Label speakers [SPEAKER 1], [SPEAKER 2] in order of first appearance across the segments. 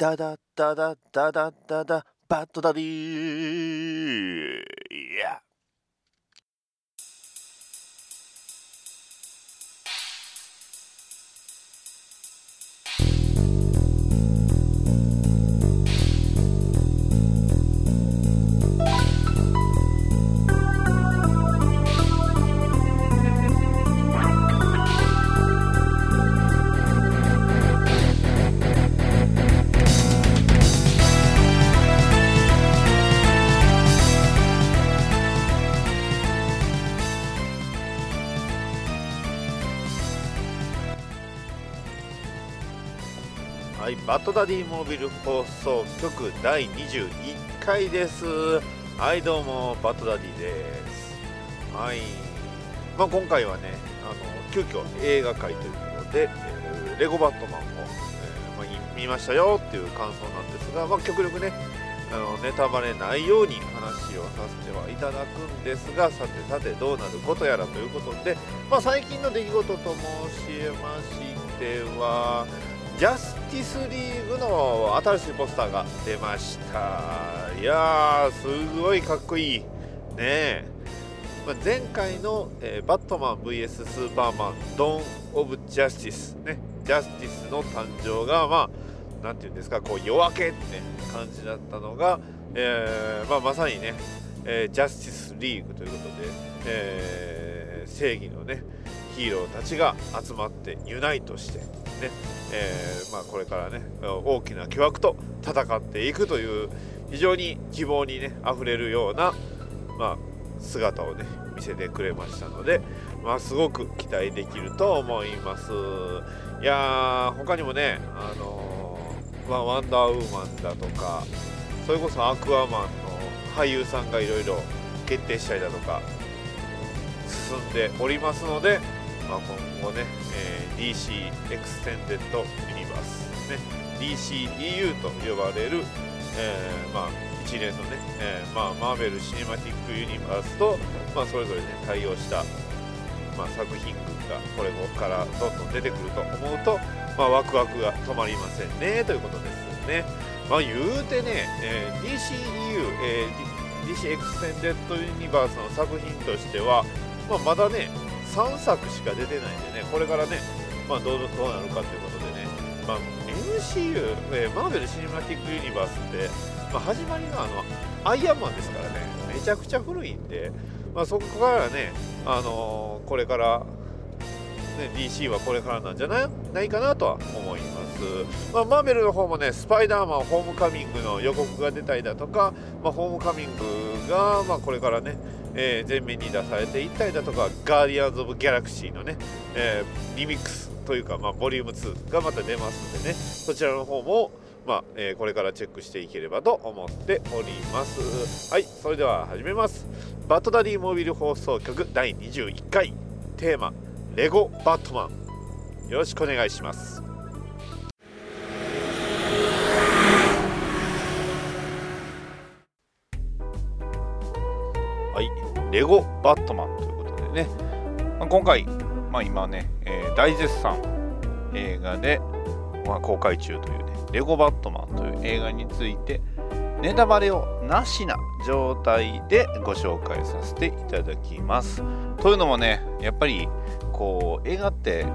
[SPEAKER 1] ダダダダダダダダバッドダディいや。バッドダディモービル放送局第21回です。はい、どうも、バッドダディです。はい、まあ、今回はね、あの急遽映画界ということで、えーレゴバットマンを、えーまあ、見ましたよっていう感想なんですが、まあ、極力ね、あのネタバレないように話をさせてはいただくんですが、さてさてどうなることやらということで、まあ、最近の出来事と申しましては、ジャスティスリーグの新しいポスターが出ました。いやー、すごいかっこいい。ねえ。まあ、前回の、えーバットマン VS スーパーマン、ドン・オブ・ジャスティス、ね、ジャスティスの誕生が、まあ、なんていうんですか、こう夜明けって感じだったのが、えーまあ、まさにね、えージャスティスリーグということで、え正義のね、ヒーローたちが集まってユナイトして、ねえーまあ、これからね大きな巨悪と戦っていくという非常に希望にね溢れるような、まあ、姿をね見せてくれましたので、まあ、すごく期待できると思います。いやー他にもね、あのーワワンダーウーマンだとかそれこそアクアマンの俳優さんがいろいろ決定したりだとか進んでおりますので、まあ、今後ね、えー DC エクステンデッドユニバース、ね、DCEU と呼ばれる、えーまあ、一連のね、えーまあ、マーベル・シネマティック・ユニバースと、まあ、それぞれね対応した、まあ、作品群がこれからどんどん出てくると思うと、まあ、ワクワクが止まりませんねということですよね。まあ、言うてね、えー DCEU、えー DC エクステンデッドユニバースの作品としては、まあ、まだね3作しか出てないんでねこれからね、まあ、どうどうなるかということでね、まあ、MCU、えーマーベル・シネマティック・ユニバースって、まあ、始まりがあのアイアンマンですからね。めちゃくちゃ古いんで、まあ、そこからね、あのーこれから、ね、DC はこれからなんじゃないないかなとは思います、まあ、マーベルの方もねスパイダーマンホームカミングの予告が出たりだとか、まあ、ホームカミングが、まあ、これからねえー前面に出されていったりだとかガーディアンズ・オブ・ギャラクシーのね、えーリミックスというか、まあ、ボリューム2がまた出ますんでねそちらの方も、まあえーこれからチェックしていければと思っております。はいそれでは始めます。バットダディモービル放送局第21回。テーマ「レゴバットマン」よろしくお願いします。レゴバットマンということでね、まあ、今回、まあ、今ね、えー大絶賛映画で、まあ、公開中というね、レゴバットマンという映画について、ネタバレをなしな状態でご紹介させていただきます。というのもね、やっぱりこう映画って、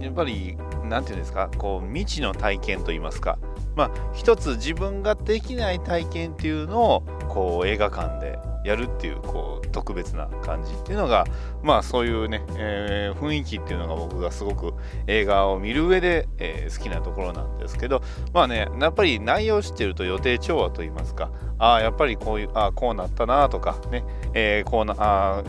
[SPEAKER 1] やっぱりなんていうんですか、こう未知の体験といいますか、まあ、一つ自分ができない体験っていうのをこう映画館でやるっていうこう特別な感じっていうのがまあそういうね、えー雰囲気っていうのが僕がすごく映画を見る上で、えー好きなところなんですけどまあねやっぱり内容を知ってると予定調和といいますかああやっぱりこういうああこうなったなとかね、えーこうなあ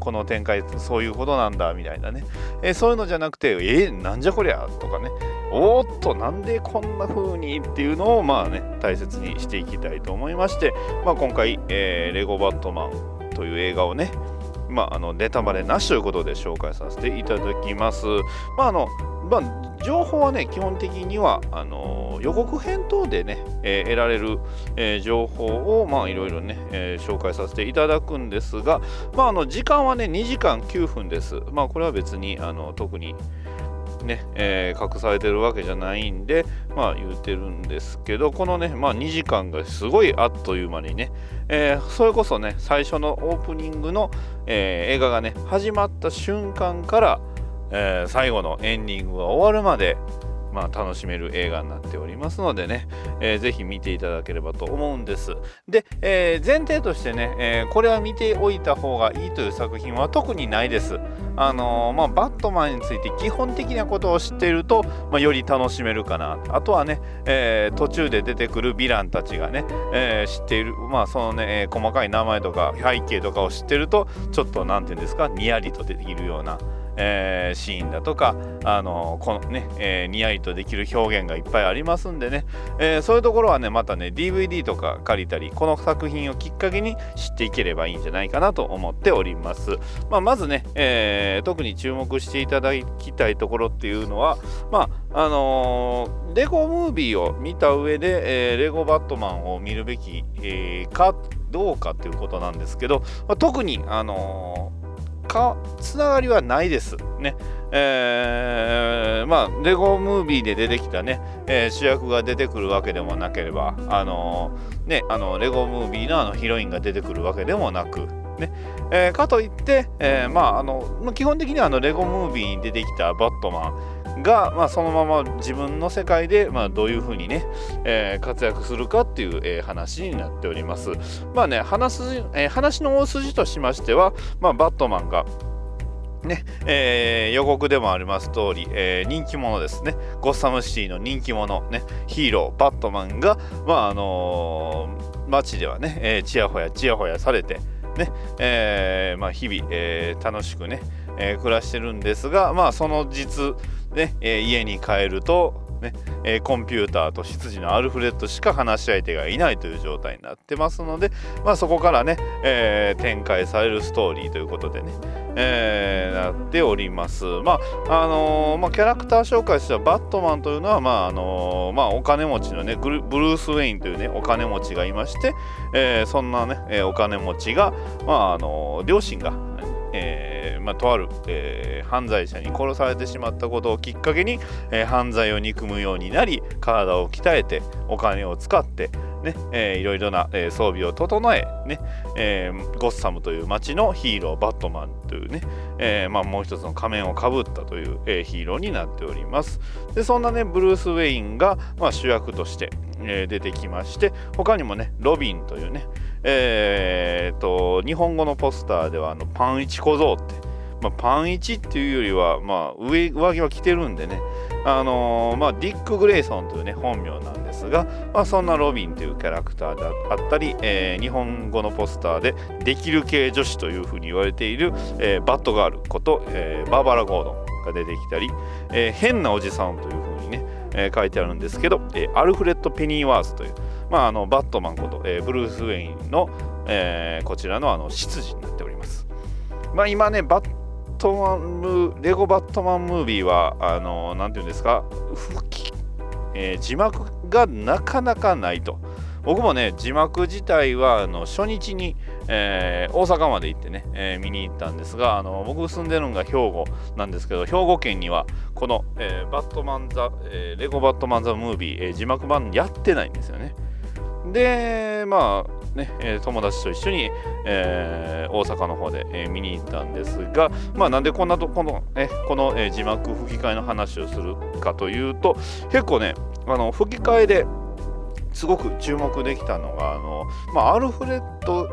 [SPEAKER 1] この展開そういうことなんだみたいなね、えーそういうのじゃなくてえーなんじゃこりゃとかねおっとなんでこんな風にっていうのをまあね大切にしていきたいと思いまして、まあ、今回、えーレゴバットマンという映画をねまあ、あのネタバレなしということで紹介させていただきます。まああのまあ、情報はね、基本的にはあの予告編等でね、えー得られる、えー情報を、まあ、いろいろね、えー紹介させていただくんですが、まあ、あの時間はね、2時間9分です。まあ、これは別にあの特に
[SPEAKER 2] ね、えー、隠されてるわけじゃないんで、まあ言うてるんですけど、このね、まあ2時間がすごいあっという間にね、えー、それこそね、最初のオープニングの、えー、映画がね、始まった瞬間から、え最後のエンディングが終わるまで、まあ、楽しめる映画になっておりますのでね、えー、ぜひ見ていただければと思うんです。で、えー、前提としてね、えー、これは見ておいた方がいいという作品は特にないです。あのー、まあ、バットマンについて基本的なことを知っていると、まあ、より楽しめるかな。あとはね、えー、途中で出てくるヴィランたちがね、えー、知っている、まあ、そのね、細かい名前とか背景とかを知ってると、ちょっと何て言うんですか、にやりとできるような、えー、シーンだとか、あのこのね、えー、にやりとできる表現がいっぱいありますんでね、えー、そういうところはね、またね、DVD とか借りたり、この作品をきっかけに知っていければいいんじゃないかなと思っております。まあ、まずね、え特に注目していただきたいところっていうのは、まあ、あのレゴムービーを見た上で、えレゴバットマンを見るべき、えかどうかっていうことなんですけど、まあ、特に、あのーかつながりはないです。ね。えー、まあ、レゴムービーで出てきたね、えー、主役が出てくるわけでもなければ、あのー、ね、あの、レゴムービーのあのヒロインが出てくるわけでもなく、ね。えー、かといって、えー、まあ、あの、基本的にはあの、レゴムービーに出てきたバットマン、が、まあ、そのまま自分の世界で、まあ、どういうふうにね、えー、活躍するかっていう、えー、話になっております。まあね、話す、えー、話の大筋としましては、まあ、バットマンが、ねえー、予告でもあります通り、えー、人気者ですね。ゴッサムシティの人気者、ね、ヒーロー、バットマンが、まああのー、街ではね、えー、ちやほやちやほやされて、ねえーまあ、日々、えー、楽しくね、えー、暮らしてるんですが、まあ、その実、ねえ、家に帰ると、ねえ、コンピューターと執事のアルフレッドしか話し相手がいないという状態になってますので、まあ、そこからね、えー、展開されるストーリーということでね、えー、なっております。まああのー、まあ、キャラクター紹介してはバットマンというのは、まああのまあ、お金持ちのねブルース・ウェインというねお金持ちがいまして、えそんなね、えお金持ちが、まああの両親が、えーまあ、とある、えー、犯罪者に殺されてしまったことをきっかけに、えー、犯罪を憎むようになり体を鍛えてお金を使ってねえー、いろいろな、えー、装備を整え、ねえー、ゴッサムという街のヒーローバットマンというね、えーまあ、もう一つの仮面をかぶったという、えー、ヒーローになっております。でそんなねブルース・ウェインが、まあ、主役として、えー、出てきまして他にもねロビンというねえー、と日本語のポスターではあのパンイチ小僧って。まあ、パン1っていうよりは、まあ、上上着は着てるんでね、あのー、まあ、ディック・グレイソンというね本名なんですが、まあ、そんなロビンというキャラクターであったり、えー、日本語のポスターでできる系女子というふうに言われている、えー、バッドガールこと、え、バーバラ・ゴードンが出てきたり、え、変なおじさんというふうにね、え、書いてあるんですけど、え、アルフレッド・ペニーワーズという、まあ、あのバットマンこと、えー、ブルース・ウェインの、えー、こちらのあの執事になっております。まあ、今ね、バットマンムレゴバットマンムービーは、あの、なんていうんですか、吹き、えー、字幕がなかなかないと。僕もね、字幕自体はあの初日に、えー、大阪まで行ってね、えー、見に行ったんですが、あの僕住んでるのが兵庫なんですけど、兵庫県にはこの、えー、バットマンザ、えレゴバットマンザムービー、え字幕版やってないんですよね。で、まあね、え友達と一緒に、えー、大阪の方で、えー、見に行ったんですが、まあ、なんでこんなとこの、ね、この、え、字幕吹き替えの話をするかというと、結構ね、あの吹き替えですごく注目できたのが、あのまあ、アルフレッド、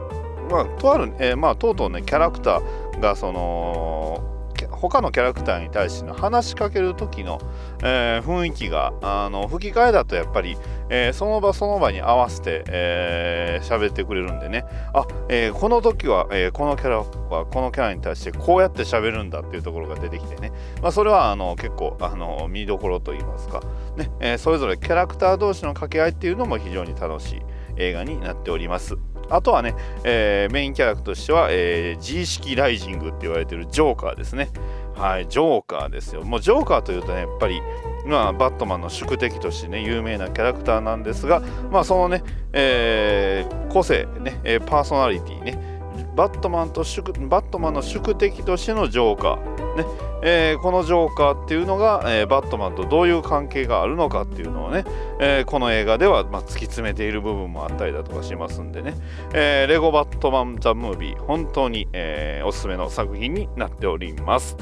[SPEAKER 2] まあ、とある、えーまあ、とうとうね、キャラクターが、その、他のキャラクターに対しての話しかける時の、えー、雰囲気があの吹き替えだとやっぱり、えー、その場その場に合わせて喋、えー、ってくれるんでね。あ、えー、この時は、え、このキャラはこのキャラに対してこうやって喋るんだっていうところが出てきてね、まあ、それはあの結構あの見どころといいますか、ねえ、それぞれキャラクター同士の掛け合いっていうのも非常に楽しい映画になっております。あとはね、えー、メインキャラクターとしては、えー、G 式ライジングって言われてるジョーカーですね。はい、ジョーカーですよ。もうジョーカーというとね、やっぱり、まあ、バットマンの宿敵としてね、有名なキャラクターなんですが、まあ、そのね、えー、個性、ね、パーソナリティね、バットマンと宿バットマンの宿敵としてのジョーカー、ね。えー、このジョーカーっていうのが、えー、バットマンとどういう関係があるのかっていうのをね、えー、この映画では、まあ、突き詰めている部分もあったりだとかしますんでね、えレゴバットマン・ザ・ムービー本当に、えおすすめの作品になっております。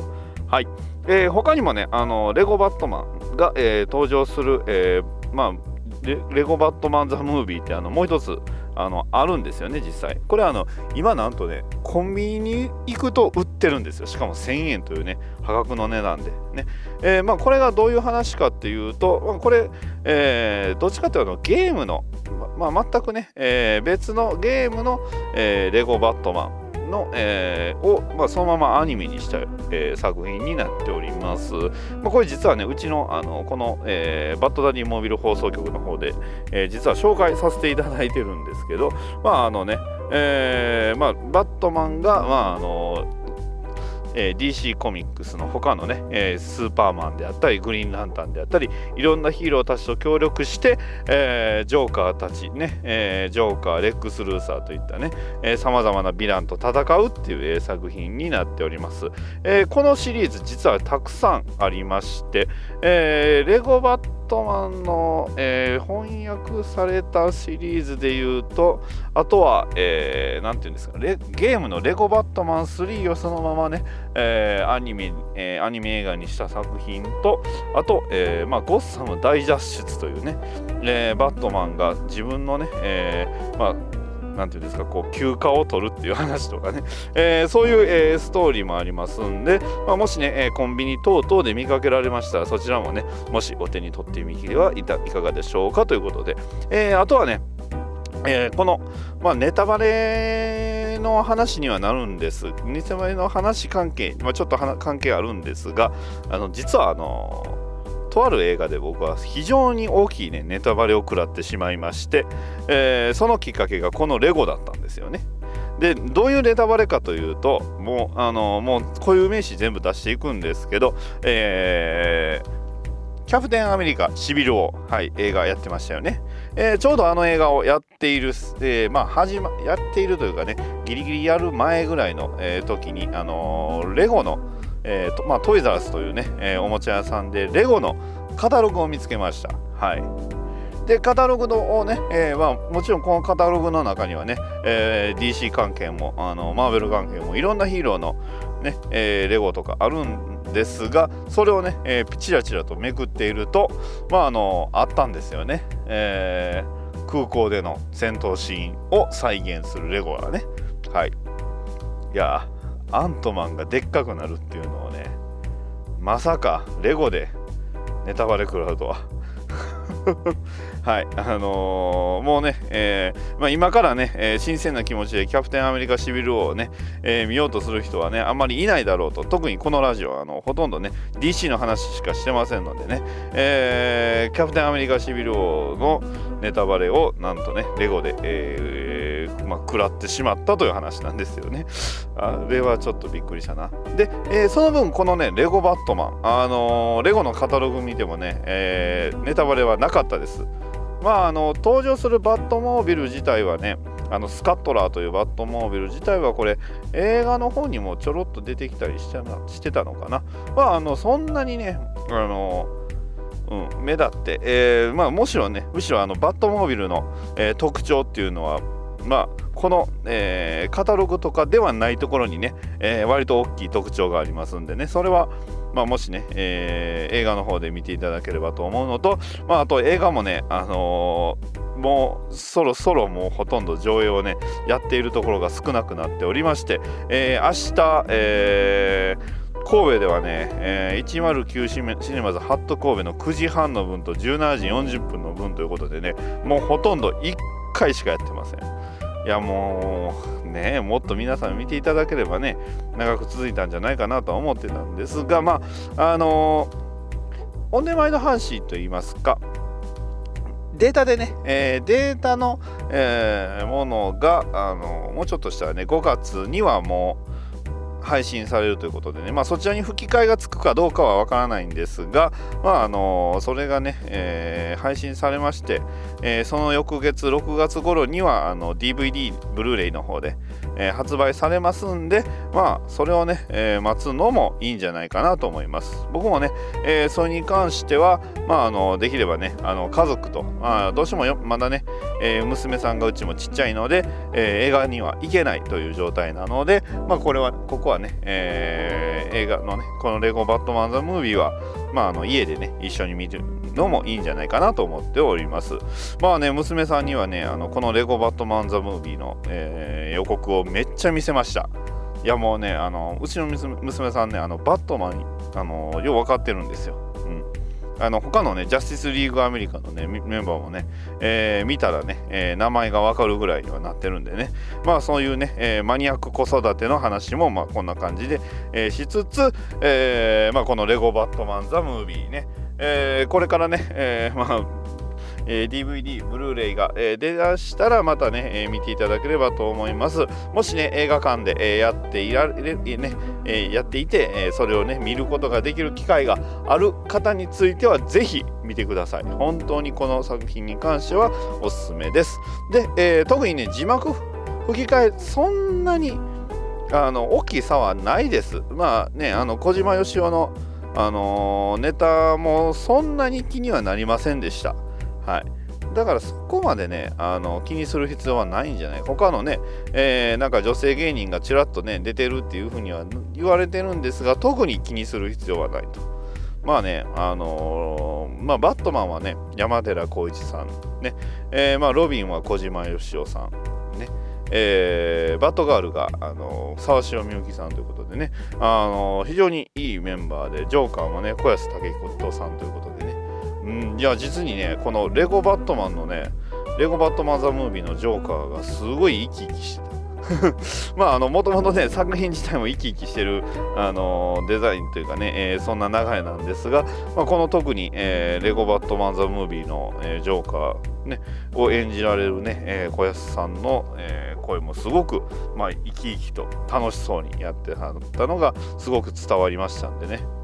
[SPEAKER 2] はい、え他にもねあのレゴバットマンが、え登場する、えまあレゴバットマン・ザ・ムービーってあのもう一つあのあるんですよね実際。これあの今なんとねコンビニに行くと売ってるんですよ。しかも1000円というね破格の値段で。ね、えー、まあこれがどういう話かっていうと、まあ、これ、えー、どっちかっていうとゲームの、まあ、全くね、えー、別のゲームの、えレゴバットマン。の、えー、を、まあ、そのままアニメにした、えー、作品になっております。まあ、これ実はね、うちのあのこの、えー、バッドダディモービル放送局の方で、え実は紹介させていただいてるんですけど、まああのね、えまあ、バットマンが、まああのえー、DC コミックスの他のね、えー、スーパーマンであったりグリーンランタンであったりいろんなヒーローたちと協力して、えー、ジョーカーたちね、えー、ジョーカーレックス・ルーサーといったねさまざまなヴィランと戦うっていう、えー、作品になっております、えー、このシリーズ実はたくさんありまして、えー、レゴバッットマンの、えー、翻訳されたシリーズで言うと、あとは、えー、て言うんですかレ、ゲームのレゴバットマン3をそのままね、えー、アニメ、えー、アニメ映画にした作品と、あと、えーまあ、ゴッサム大脱出というね、えー、バットマンが自分のね、えーまあ、なんていうんですか、こう、休暇を取るっていう話とかね、えー、そういう、えー、ストーリーもありますんで、まあ、もしね、えー、コンビニ等々で見かけられましたら、そちらもね、もしお手に取ってみてはいたいかがでしょうかということで、え、あとはね、え、この、まあ、ネタバレの話にはなるんです。ネタバレの話関係、まあ、ちょっと関係あるんですが、あの実はあのとある映画で僕は非常に大きいねネタバレを食らってしまいまして、えー、そのきっかけがこのレゴだったんですよね。でどういうネタバレかというともうあのもう固有名詞全部出していくんですけど、えー、キャプテンアメリカシビル王、はい、映画やってましたよね。えー、ちょうどあの映画をやっている、えー、まあ始ま、やっているというかね、ギリギリやる前ぐらいの、えー、時に、あのレゴの、えーとまあ、トイザースというね、えー、おもちゃ屋さんでレゴのカタログを見つけました。はい。で、カタログのをね、えーまあ、もちろんこのカタログの中にはね、えー、DC 関係もあのマーベル関係もいろんなヒーローの、ねえー、レゴとかあるんですがそれをね、えー、チラチラとめくっていると、まあ、あのあったんですよね、えー、空港での戦闘シーンを再現するレゴがねはいいやアントマンがでっかくなるっていうのをねまさかレゴでネタバレ食らうとは。はい、あのー、もうね、えーまあ、今からね、えー、新鮮な気持ちでキャプテンアメリカシビル王をね、え、見ようとする人はね、あんまりいないだろうと、特にこのラジオはあのほとんどね、DC の話しかしてませんのでね、え、キャプテンアメリカシビル王のネタバレをなんとね、レゴで、えーまあ、食らってしまったという話なんですよね。あれはちょっとびっくりしたな。で、えー、その分、このね、レゴバットマン、あのー、レゴのカタログ見てもね、えー、ネタバレはなかったです。まあ、あの登場するバットモービル自体はねあのスカットラーというバットモービル自体はこれ映画の方にもちょろっと出てきたりしてしてたのかな、まあ、あのそんなにねあの、うん、目立って、えーまあ、むしろねむしろあのバットモービルの、えー、特徴っていうのはまあこの、えー、カタログとかではないところにね、えー、割と大きい特徴がありますんでね。それはまあ、もしね、えー、映画の方で見ていただければと思うのと、まあ、あと映画もね、あのー、もうそろそろもうほとんど上映をね、やっているところが少なくなっておりまして、えー、明日、えー、神戸ではね、えー、109シネマズハット神戸の9時半の分と17時40分の分ということでね、もうほとんど1回しかやってません。いやもうねもっと皆さん見ていただければね長く続いたんじゃないかなとは思ってたんですがまああのー、オンデマイド阪神といいますかデータでね、えー、データの、えー、ものが、あのもうちょっとしたらね5月にはもう配信されるということでね、まあ、そちらに吹き替えがつくかどうかはわからないんですが、まああのそれがね、えー、配信されまして、えー、その翌月6月頃にはあの DVD、ブルーレイの方で、えー、発売されますんでまあそれをね、えー、待つのもいいんじゃないかなと思います。僕もね、えー、それに関してはまああのできればねあの家族と、まあ、どうしてもよまだね、え娘さんがうちもちっちゃいので、え映画には行けないという状態なのでまあこれはここはね、え映画のねこのレゴバットマンザムービーはまああの家でね一緒に見るのもいいんじゃないかなと思っております。まあね娘さんにはねあのこのレゴバットマンザムービーの、え予告をめっちゃ見せました。いやもうねあのうちの娘さんねあのバットマンあのよう分かってるんですよ、うん、あの他のねジャスティスリーグアメリカのねメンバーもね、えー、見たらね、えー、名前がわかるぐらいにはなってるんでね。まあそういうね、えー、マニアック子育ての話もまあこんな感じで、えしつつ、えまあ、このレゴバットマンザムービーね、えこれからね、えまあえ、DVD、ブルーレイが、え、出だしたらまたね、え、見ていただければと思います。もしね、映画館で、えやっていられ、ね、えやっていて、えそれをね、見ることができる機会がある方については、ぜひ見てください。本当にこの作品に関してはおすすめです。で、え特にね、字幕吹き替え、そんなにあの大きい差はないです。まあね、あの小島よしおのあのー、ネタもそんなに気にはなりませんでした。はい。だからそこまでね、あの気にする必要はないんじゃない？他のね、えー、なんか女性芸人がちらっとね、出てるっていうふうには言われてるんですが、特に気にする必要はないと。まあね、あのー、まあ、バットマンはね、山寺宏一さん、ね、えー、まあ、ロビンは小島よしおさん、ね、えー、バットガールが、あのー、沢城みゆきさんということでね、あのー、非常にいいメンバーで、ジョーカーもね、小安武彦さんということで、うん、いや実にねこのレゴバットマンのねレゴバットマン・ザ・ムービーのジョーカーがすごい生き生きしてた まああのもともとね作品自体も生き生きしてるあのデザインというかね、えー、そんな流れなんですが、まあ、この特に、えー、レゴバットマン・ザ・ムービーの、えー、ジョーカー、ね、を演じられるね、えー、小安さんの、えー、声もすごく、まあ、生き生きと楽しそうにやってはったのがすごく伝わりましたんでね。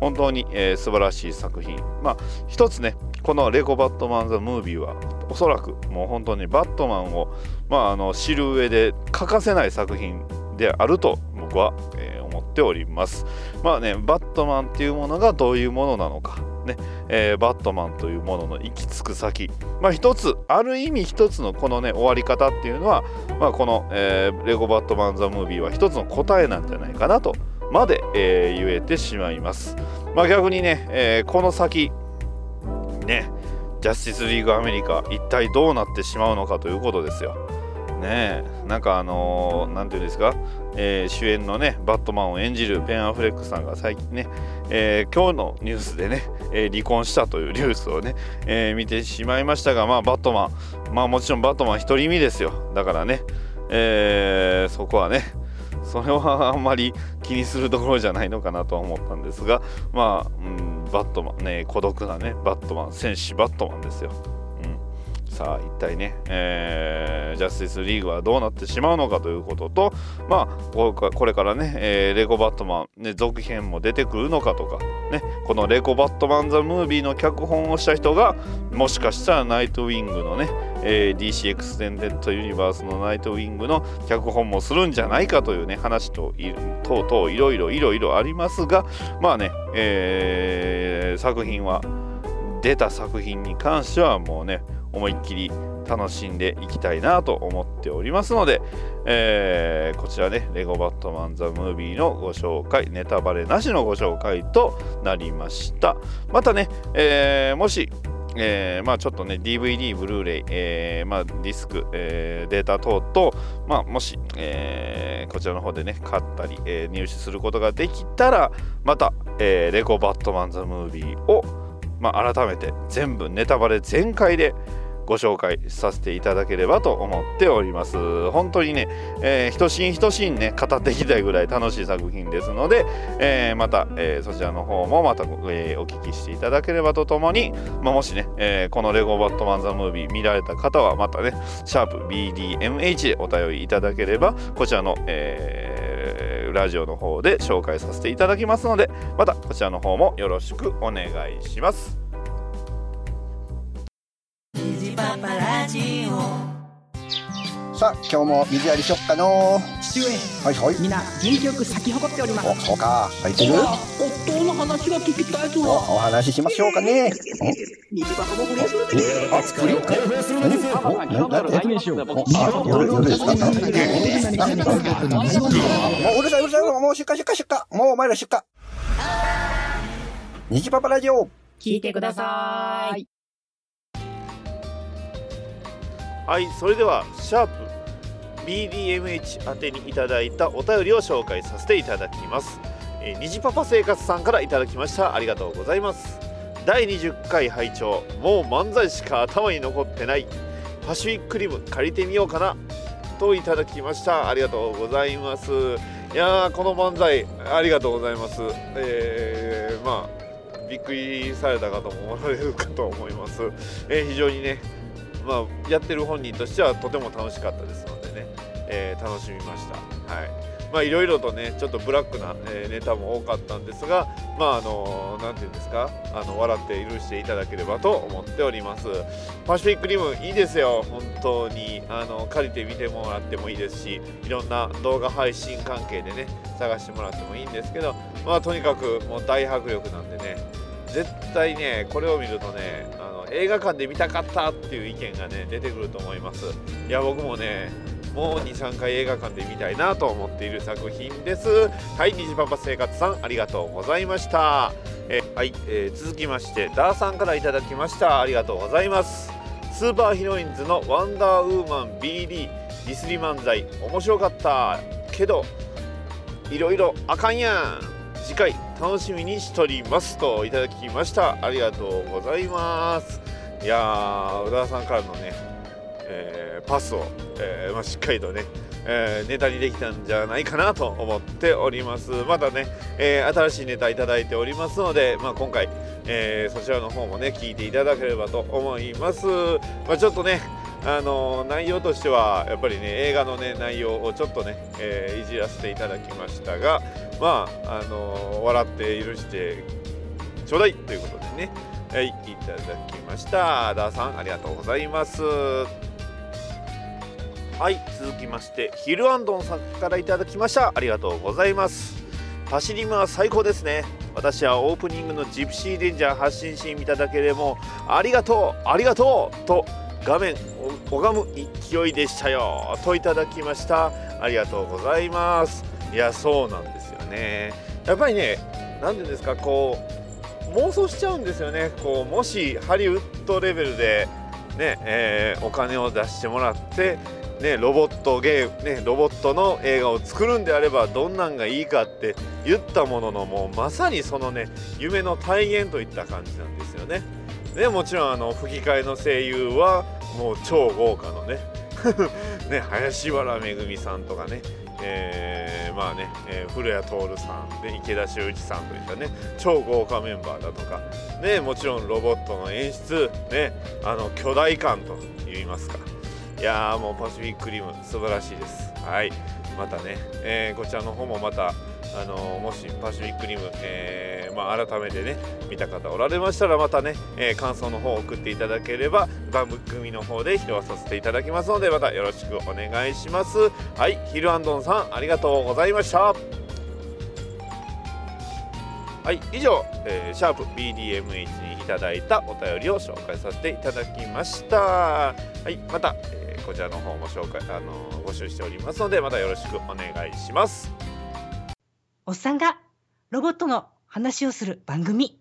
[SPEAKER 2] 本当に、えー、素晴らしい作品。まあ、一つね、このレゴバットマン・ザ・ムービーは、おそらくもう本当にバットマンを、まあ、あの知る上で欠かせない作品であると僕は、えー、思っております。まあね、バットマンっていうものがどういうものなのか。ねえー、バットマンというものの行き着く先、まあ、一つある意味一つのこのね終わり方っていうのは、まあ、この、えー、レゴバットマン・ザ・ムービーは一つの答えなんじゃないかなとまで、えー、言えてしまいます。まあ、逆にね、えー、この先、ね、ジャスティスリーグアメリカ、一体どうなってしまうのかということですよ。ねなんかあのー、ていうんですか、えー、主演のね、バットマンを演じるベン・アフレックさんが最近ね、えー、今日のニュースでね、え離婚したというニュースをね、え見てしまいましたが、まあ、バットマン、まあもちろんバットマン独り身ですよ。だからね、えそこはね、それはあんまり気にするところじゃないのかなとは思ったんですがまあ、うん、バットマンね孤独なねバットマン戦士バットマンですよ。さあ一体ね、えー、ジャスティスリーグはどうなってしまうのかということとまあこれからね、えー、レゴバットマン、ね、続編も出てくるのかとか、ね、このレゴバットマン・ザ・ムービーの脚本をした人がもしかしたらナイトウィングのね、えー、DC エクステンデッドユニバースのナイトウィングの脚本もするんじゃないかというね話と等々いろいろいろいろありますがまあね、えー、作品は出た作品に関してはもうね思いっきり楽しんでいきたいなと思っておりますので、えー、こちらね、レゴバットマン・ザ・ムービーのご紹介、ネタバレなしのご紹介となりました。またね、えー、もし、えー、まあちょっとね DVD、ブルーレイ、えー、まあディスク、えー、データ等々、まあもし、え、こちらの方でね買ったり、え、入手することができたらまた、え、レゴバットマン・ザ・ムービーを、ま、改めて全部ネタバレ全開でご紹介させていただければと思っております。本当にね、えー、一シーン一シーンね、語っていきたいぐらい楽しい作品ですので、えー、また、えー、そちらの方もまた、えー、お聞きしていただければとともに、まあ、もしね、えー、このレゴバットマンザムービー見られた方はまたね、シャープ BDMH でお便りいただければ、こちらの、えー、ラジオの方で紹介させていただきますので、またこちらの方もよろしくお願いします。
[SPEAKER 3] パパラジオ。さあ今日も水やりしよっかの。
[SPEAKER 4] 父上
[SPEAKER 3] はいはい。
[SPEAKER 4] 皆元気よく咲き誇っております。
[SPEAKER 3] おそうか。入ってる？
[SPEAKER 4] 夫の話が聞きたいと
[SPEAKER 3] おお話ししましょうかね。
[SPEAKER 4] 日パパも不倫する
[SPEAKER 3] あ不倫おななえおあ夜夜ですかあもううるさいうるさいもう出荷出荷出荷もうお前ら出荷虹パパラジオ
[SPEAKER 4] 聞いてください
[SPEAKER 1] はいそれではシャープ BDMH 宛てにいただいたお便りを紹介させていただきます、えー、虹パパ生活さんからいただきました。ありがとうございます。第20回拝聴。もう漫才しか頭に残ってない。パシフィックリム借りてみようかな。といただきました。ありがとうございます。いやーこの漫才ありがとうございます。えー、まあびっくりされた方もおられるかと思います、えー非常にねまあ、やってる本人としてはとても楽しかったですのでね、えー楽しみました。はい。まあいろいろとねちょっとブラックな、えネタも多かったんですが、まああのなんていうんですか、あの笑って許していただければと思っております。パシフィックリムいいですよ本当にあの借りて見てもらってもいいですし、いろんな動画配信関係でね探してもらってもいいんですけど、まあとにかくもう大迫力なんでね。絶対ねこれを見るとね映画館で見たかったっていう意見がね出てくると思います。いや僕もねもう23回映画館で見たいなと思っている作品です。はい虹パパ生活さんありがとうございました。えはい、えー続きましてダーさんからいただきました。ありがとうございます。スーパーヒロインズのワンダーウーマン BD ディスリ漫才面白かった。けどいろいろあかんやん。次回楽しみにしております。といただきました。ありがとうございます。いやー宇田さんからのね、えーパスを、えーまあ、しっかりとね、えーネタにできたんじゃないかなと思っております。またね、え新しいネタいただいておりますので、まあ、今回、えそちらの方もね聞いていただければと思います、まあ、ちょっとねあの内容としてはやっぱりね映画のね内容をちょっとね、えいじらせていただきましたがまああの笑って許してちょうだいということでね。はいいただきました。ダーさんありがとうございます。はい続きましてヒルアンドンさんからいただきました。ありがとうございます。パシリムは最高ですね。私はオープニングのジプシーレンジャー発信シーン見ただけでもありがとうありがとうと画面を拝む勢いでしたよ。といただきました。ありがとうございます。いやそうなんですよね。やっぱりね何ていうんですかこう妄想しちゃうんですよね。こうもしハリウッドレベルでね、えーお金を出してもらってね、ロボットゲーム、ね、ロボットの映画を作るんであればどんなんがいいかって言ったもののもうまさにそのね夢の体現といった感じなんですよね。でもちろんあの吹き替えの声優はもう超豪華のね。ね林原めぐみさんとかね、えーまあね、えー古谷徹さんで池田修一さんといったね超豪華メンバーだとかねもちろんロボットの演出ねあの巨大感といいますか。いやーもうパシフィックリム素晴らしいです。はい。またね、えーこちらの方もまたあのもしパシフィックリム、えーまあ、改めてね見た方おられましたらまたね、えー感想の方を送っていただければ番組の方で披露させていただきますのでまたよろしくお願いします。はいヒルアンドンさんありがとうございました。はい以上、えーシャープ BDMH にいただいたお便りを紹介させていただきました。はいまた、えーこちらの方も紹介あのー募集しておりますのでまたよろしくお願いします。
[SPEAKER 5] おっさんがロボットの話をする番組。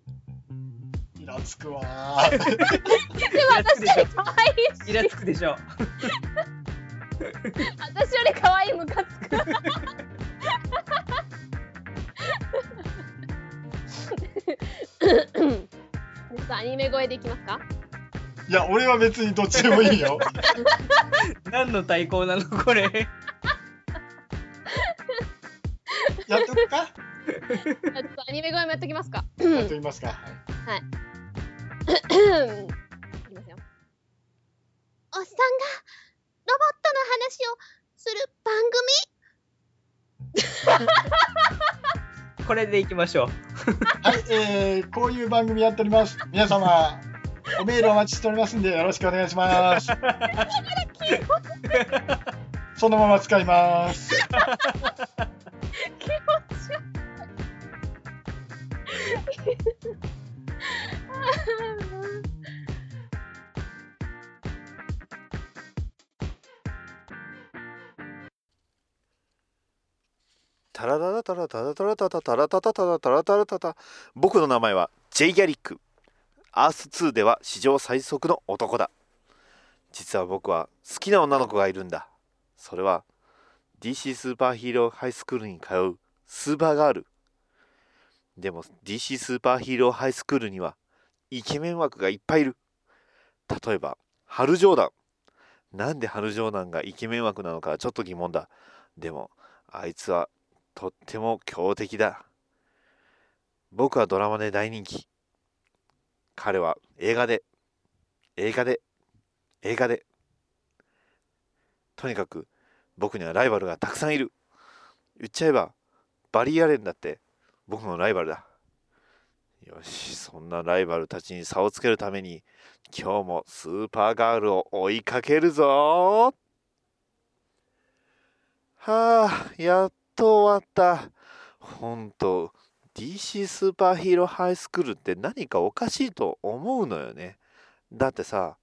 [SPEAKER 6] イラつくわー。
[SPEAKER 7] でも私より可愛い
[SPEAKER 4] イラつくでしょ
[SPEAKER 7] 私より可愛いムカつく。ちょっとアニメ声でいきますか？
[SPEAKER 6] いや、俺は別にどっちでもいいよ。
[SPEAKER 4] 何の対抗なのこれ
[SPEAKER 6] やっとくか？
[SPEAKER 7] アニメ声もやっときますか
[SPEAKER 6] やっときますか。
[SPEAKER 7] いきますよおっさんがロボットの話をする番組？
[SPEAKER 4] これでいきましょう
[SPEAKER 6] はい、えー、こういう番組やっております。皆様、おメールお待ちしておりますんで、よろしくお願いし ます。そのまま使います。
[SPEAKER 1] タラララタラタラタラタタタラタタタラタラタラタタ僕の名前はジェイ・ギャリックアース2では史上最速の男だ実は僕は好きな女の子がいるんだそれは DC スーパーヒーローハイスクールに通うスーパーガールでも DC スーパーヒーローハイスクールにはイケメン枠がいっぱいいる。例えばハル・ジョーダン。なんでハル・ジョーダンがイケメン枠なのかちょっと疑問だ。でもあいつはとっても強敵だ。僕はドラマで大人気。彼は映画で。映画で。映画で。とにかく僕にはライバルがたくさんいる。言っちゃえばバリー・アレンだって僕のライバルだ。よしそんなライバルたちに差をつけるために今日もスーパーガールを追いかけるぞ。はあやっと終わった。ほんと DC スーパーヒーローハイスクールって何かおかしいと思うのよね。だってさ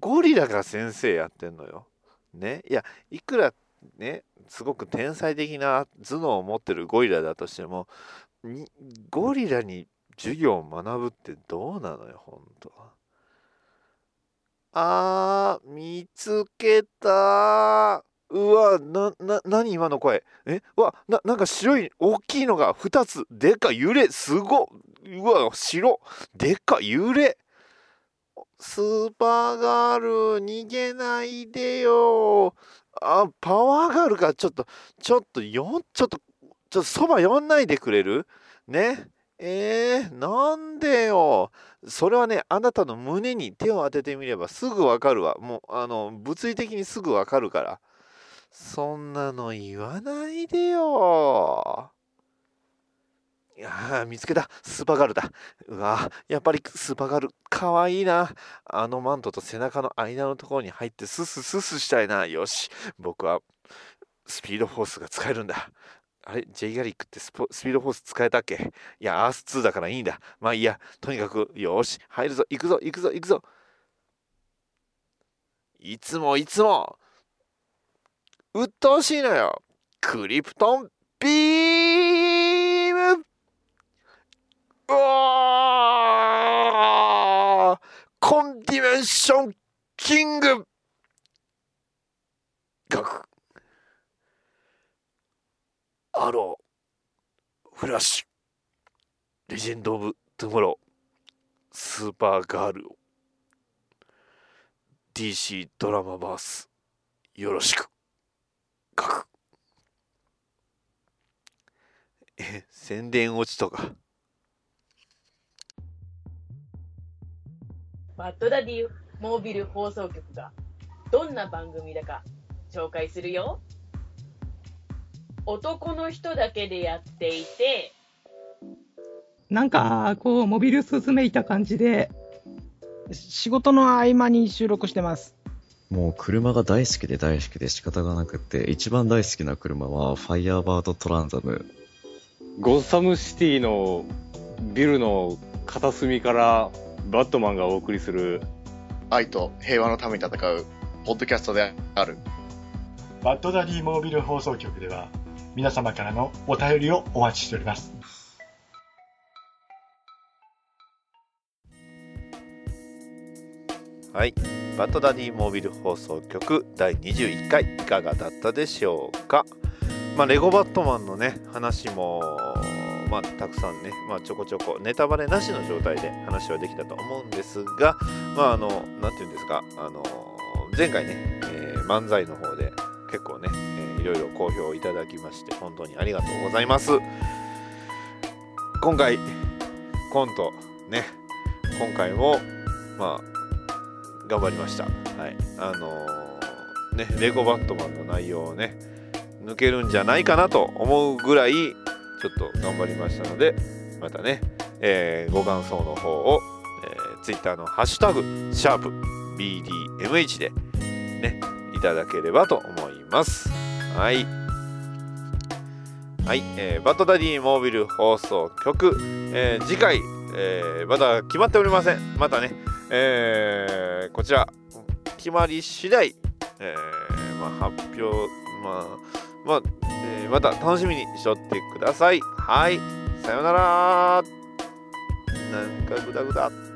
[SPEAKER 1] ゴリラが先生やってんのよ。ね？いやいくらねすごく天才的な頭脳を持ってるゴリラだとしてもにゴリラに授業を学ぶってどうなのよほんとあー見つけたうわなな何今の声？え？わななんか白い大きいのが2つ。でか揺れ。すごうわ白でか揺れ。スーパーガール逃げないでよ。あパワーがあるからちょっとちょっとよちょっとちょっとそば寄んないでくれる？ね？えー、なんでよ？それはねあなたの胸に手を当ててみればすぐわかるわ。もうあの物理的にすぐわかるから。そんなの言わないでよ。いやー見つけた。スーパーガールだ。うわやっぱりスーパーガール。かわいいな。あのマントと背中の間のところに入ってススススしたいな。よし。僕はスピードフォースが使えるんだ。あれ？ジェイガリックってスピードフォース使えたっけ？いやアース2だからいいんだ。まあいいや。とにかくよし。入るぞ。行くぞ。行くぞ。行くぞ。いつもいつも。鬱陶しいのよ。クリプトンビームうわコンディメンションキング。ガク。アロー。フラッシュ。レジェンド・オブ・トゥモロー。スーパーガールを。DC ドラマバース。よろしく。ガク。え宣伝落ちとか。
[SPEAKER 8] バッドダディモービル放送局がどんな番組だか紹介するよ。男の人だけでやっていて、
[SPEAKER 9] なんか、こう、モビルスーツめいた感じで、
[SPEAKER 10] 仕事の合間に収録してます。
[SPEAKER 11] もう車が大好きで大好きで仕方がなくて、一番大好きな車はファイヤーバードトランザム。
[SPEAKER 12] ゴッサムシティのビルの片隅からバットマンがお送りする
[SPEAKER 13] 愛と平和のために戦うポッドキャストである。
[SPEAKER 6] バッドダディモービル放送局では皆様からのお便りをお待ちしております。
[SPEAKER 1] はい。バッドダディモービル放送局第21回いかがだったでしょうか？まあ、レゴバットマンのね、話も、まあ、たくさんね、まあ、ちょこちょこネタバレなしの状態で話はできたと思うんですが、まあ、あの、なていうんですか、あの、前回ね、えー漫才の方で結構ね、えーいろいろ好評いただきまして、本当にありがとうございます。今回、コント、ね、今回も、まあ、頑張りました。はい。あのーね、レゴバットマンの内容をね、抜けるんじゃないかなと思うぐらい、ちょっと頑張りましたので、またね、えーご感想の方を、えー、Twitter のハッシュタグ、シャープ BDMH でね、いただければと思います。はい。はい、えーバッドダディモービル放送局、えー次回、えーまだ決まっておりません。またね、えーこちら決まり次第、えーまあ、発表まあまあ、えーまた楽しみにしとってください。はい。さようなら。なんかグダグダ。